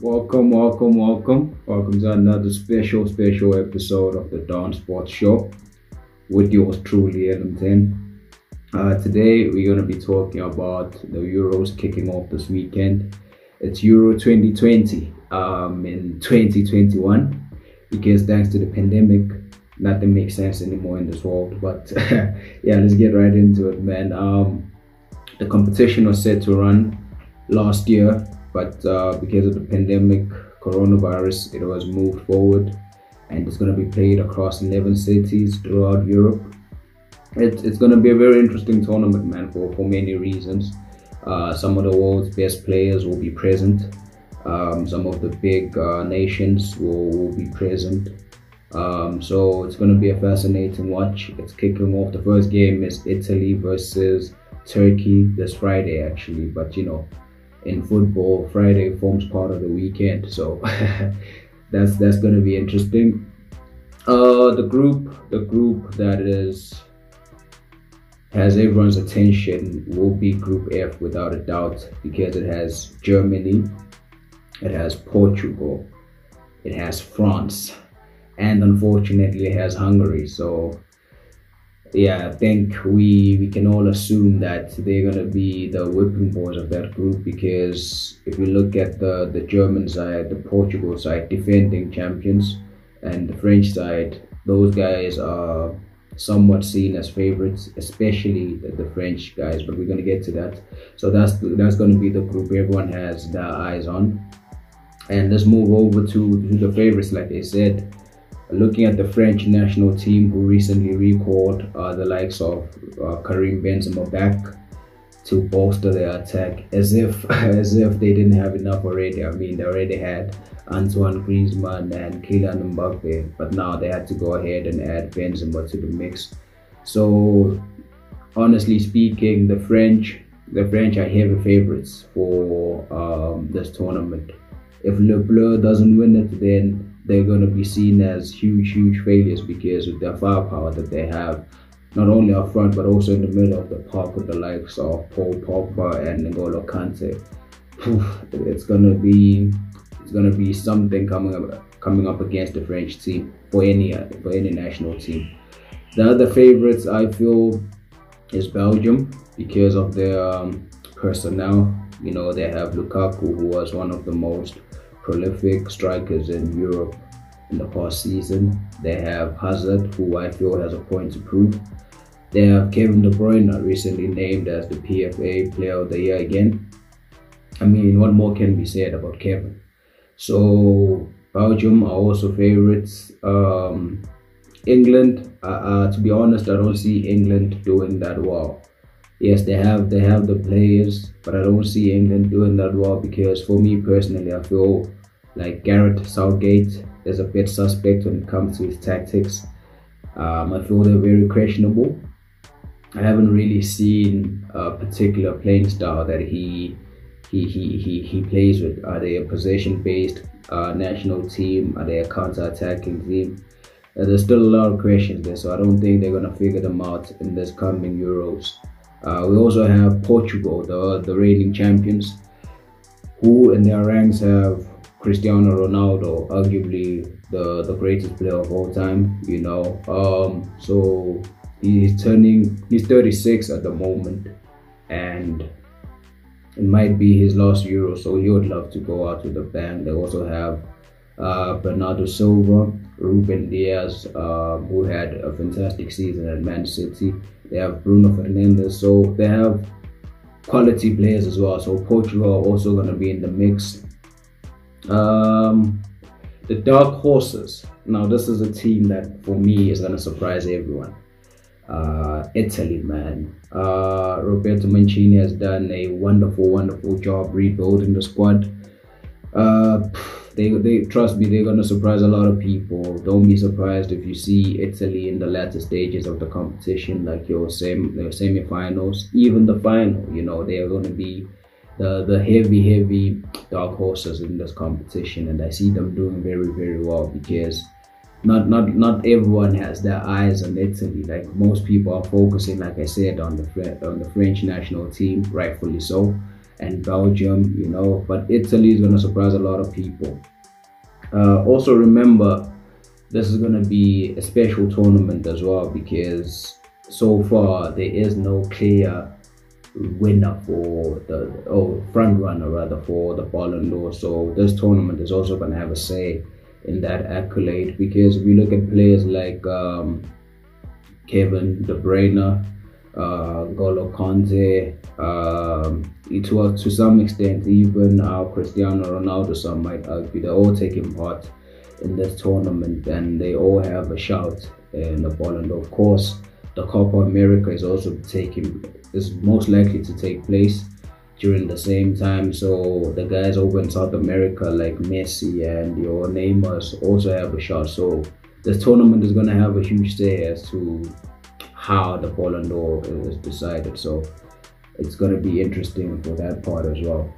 Welcome, welcome, welcome. Welcome to another special, special episode of the Dawn Sports Show with yours truly, LM10. Uh, today, we're going to be talking about the Euros kicking off this weekend. It's Euro 2020 um, in 2021 because thanks to the pandemic, nothing makes sense anymore in this world. But yeah, let's get right into it, man. Um, the competition was set to run last year but uh, because of the pandemic, coronavirus, it was moved forward and it's going to be played across 11 cities throughout Europe. It, it's going to be a very interesting tournament, man, for, for many reasons. Uh, some of the world's best players will be present. Um, some of the big uh, nations will, will, be present. Um, so it's going to be a fascinating watch. It's kicking off. The first game is Italy versus Turkey this Friday, actually. But you know, in football, Friday forms part of the weekend, so that's that's going to be interesting. Uh, the group, the group that is has everyone's attention will be Group F without a doubt because it has Germany, it has Portugal, it has France, and unfortunately it has Hungary. So yeah, I think we we can all assume that they're gonna be the whipping boys of that group because if you look at the the German side, the Portugal side, defending champions, and the French side, those guys are somewhat seen as favorites, especially the, the French guys. But we're gonna get to that. So that's that's gonna be the group everyone has their eyes on. And let's move over to, to the favorites, like I said looking at the French national team who recently recalled uh, the likes of uh, Karim Benzema back to bolster their attack as if as if they didn't have enough already. I mean, they already had Antoine Griezmann and Kylian Mbappe, but now they had to go ahead and add Benzema to the mix. So, honestly speaking, the French the French are heavy favorites for um, this tournament. If Le Bleu doesn't win it, then they're going to be seen as huge, huge failures because of their firepower that they have, not only up front but also in the middle of the park with the likes of Paul Pogba and N'Golo Kante. It's going to be it's going to be something coming up coming up against the French team for any for any national team. The other favorites I feel is Belgium because of their um, personnel. You know they have Lukaku, who was one of the most prolific strikers in Europe in the past season. They have Hazard, who I feel has a point to prove. They have Kevin De Bruyne, recently named as the PFA Player of the Year again. I mean, what more can be said about Kevin? So Belgium are also favorites. Um, England, uh, uh, to be honest, I don't see England doing that well. Yes, they have they have the players, but I don't see England doing that well because for me personally, I feel like Gareth Southgate is a bit suspect when it comes to his tactics. Um, I feel they're very questionable. I haven't really seen a particular playing style that he he he he, he plays with. Are they a possession-based uh, national team? Are they a counter-attacking team? Uh, there's still a lot of questions there, so I don't think they're gonna figure them out in this coming Euros. Uh, we also have Portugal, the the reigning champions, who in their ranks have Cristiano Ronaldo, arguably the, the greatest player of all time, you know. Um, so he's turning, he's 36 at the moment, and it might be his last Euro, so he would love to go out with a bang. They also have uh, Bernardo Silva, Ruben Dias, uh, who had a fantastic season at Man City. They have Bruno Fernandes, so they have quality players as well. So Portugal are also going to be in the mix. Um, the Dark Horses. Now, this is a team that for me is going to surprise everyone. Uh, Italy, man. Uh, Roberto Mancini has done a wonderful, wonderful job rebuilding the squad. Uh, they, they trust me, they're gonna surprise a lot of people. Don't be surprised if you see Italy in the latter stages of the competition, like your sem your semi-finals, even the final. You know, they are gonna be the the heavy heavy dark horses in this competition and I see them doing very very well because not not not everyone has their eyes on Italy like most people are focusing like I said on the on the French national team rightfully so and Belgium, you know, but Italy is going to surprise a lot of people. Uh, also, remember this is going to be a special tournament as well because so far there is no clear winner for the oh front runner rather for the Ballon d'Or. So this tournament is also going to have a say in that accolade because if we look at players like um, Kevin De Bruyne, uh, Golo Kanté, um, to, to some extent even uh, Cristiano Ronaldo, some might argue, they're all taking part in this tournament and they all have a shout in the Ballon d'Or. Of course, the Copa America is also taking is most likely to take place during the same time. So the guys over in South America like Messi and your Neymar also have a shot. So this tournament is gonna have a huge say as to how the Ballon d'Or is decided. So it's gonna be interesting for that part as well.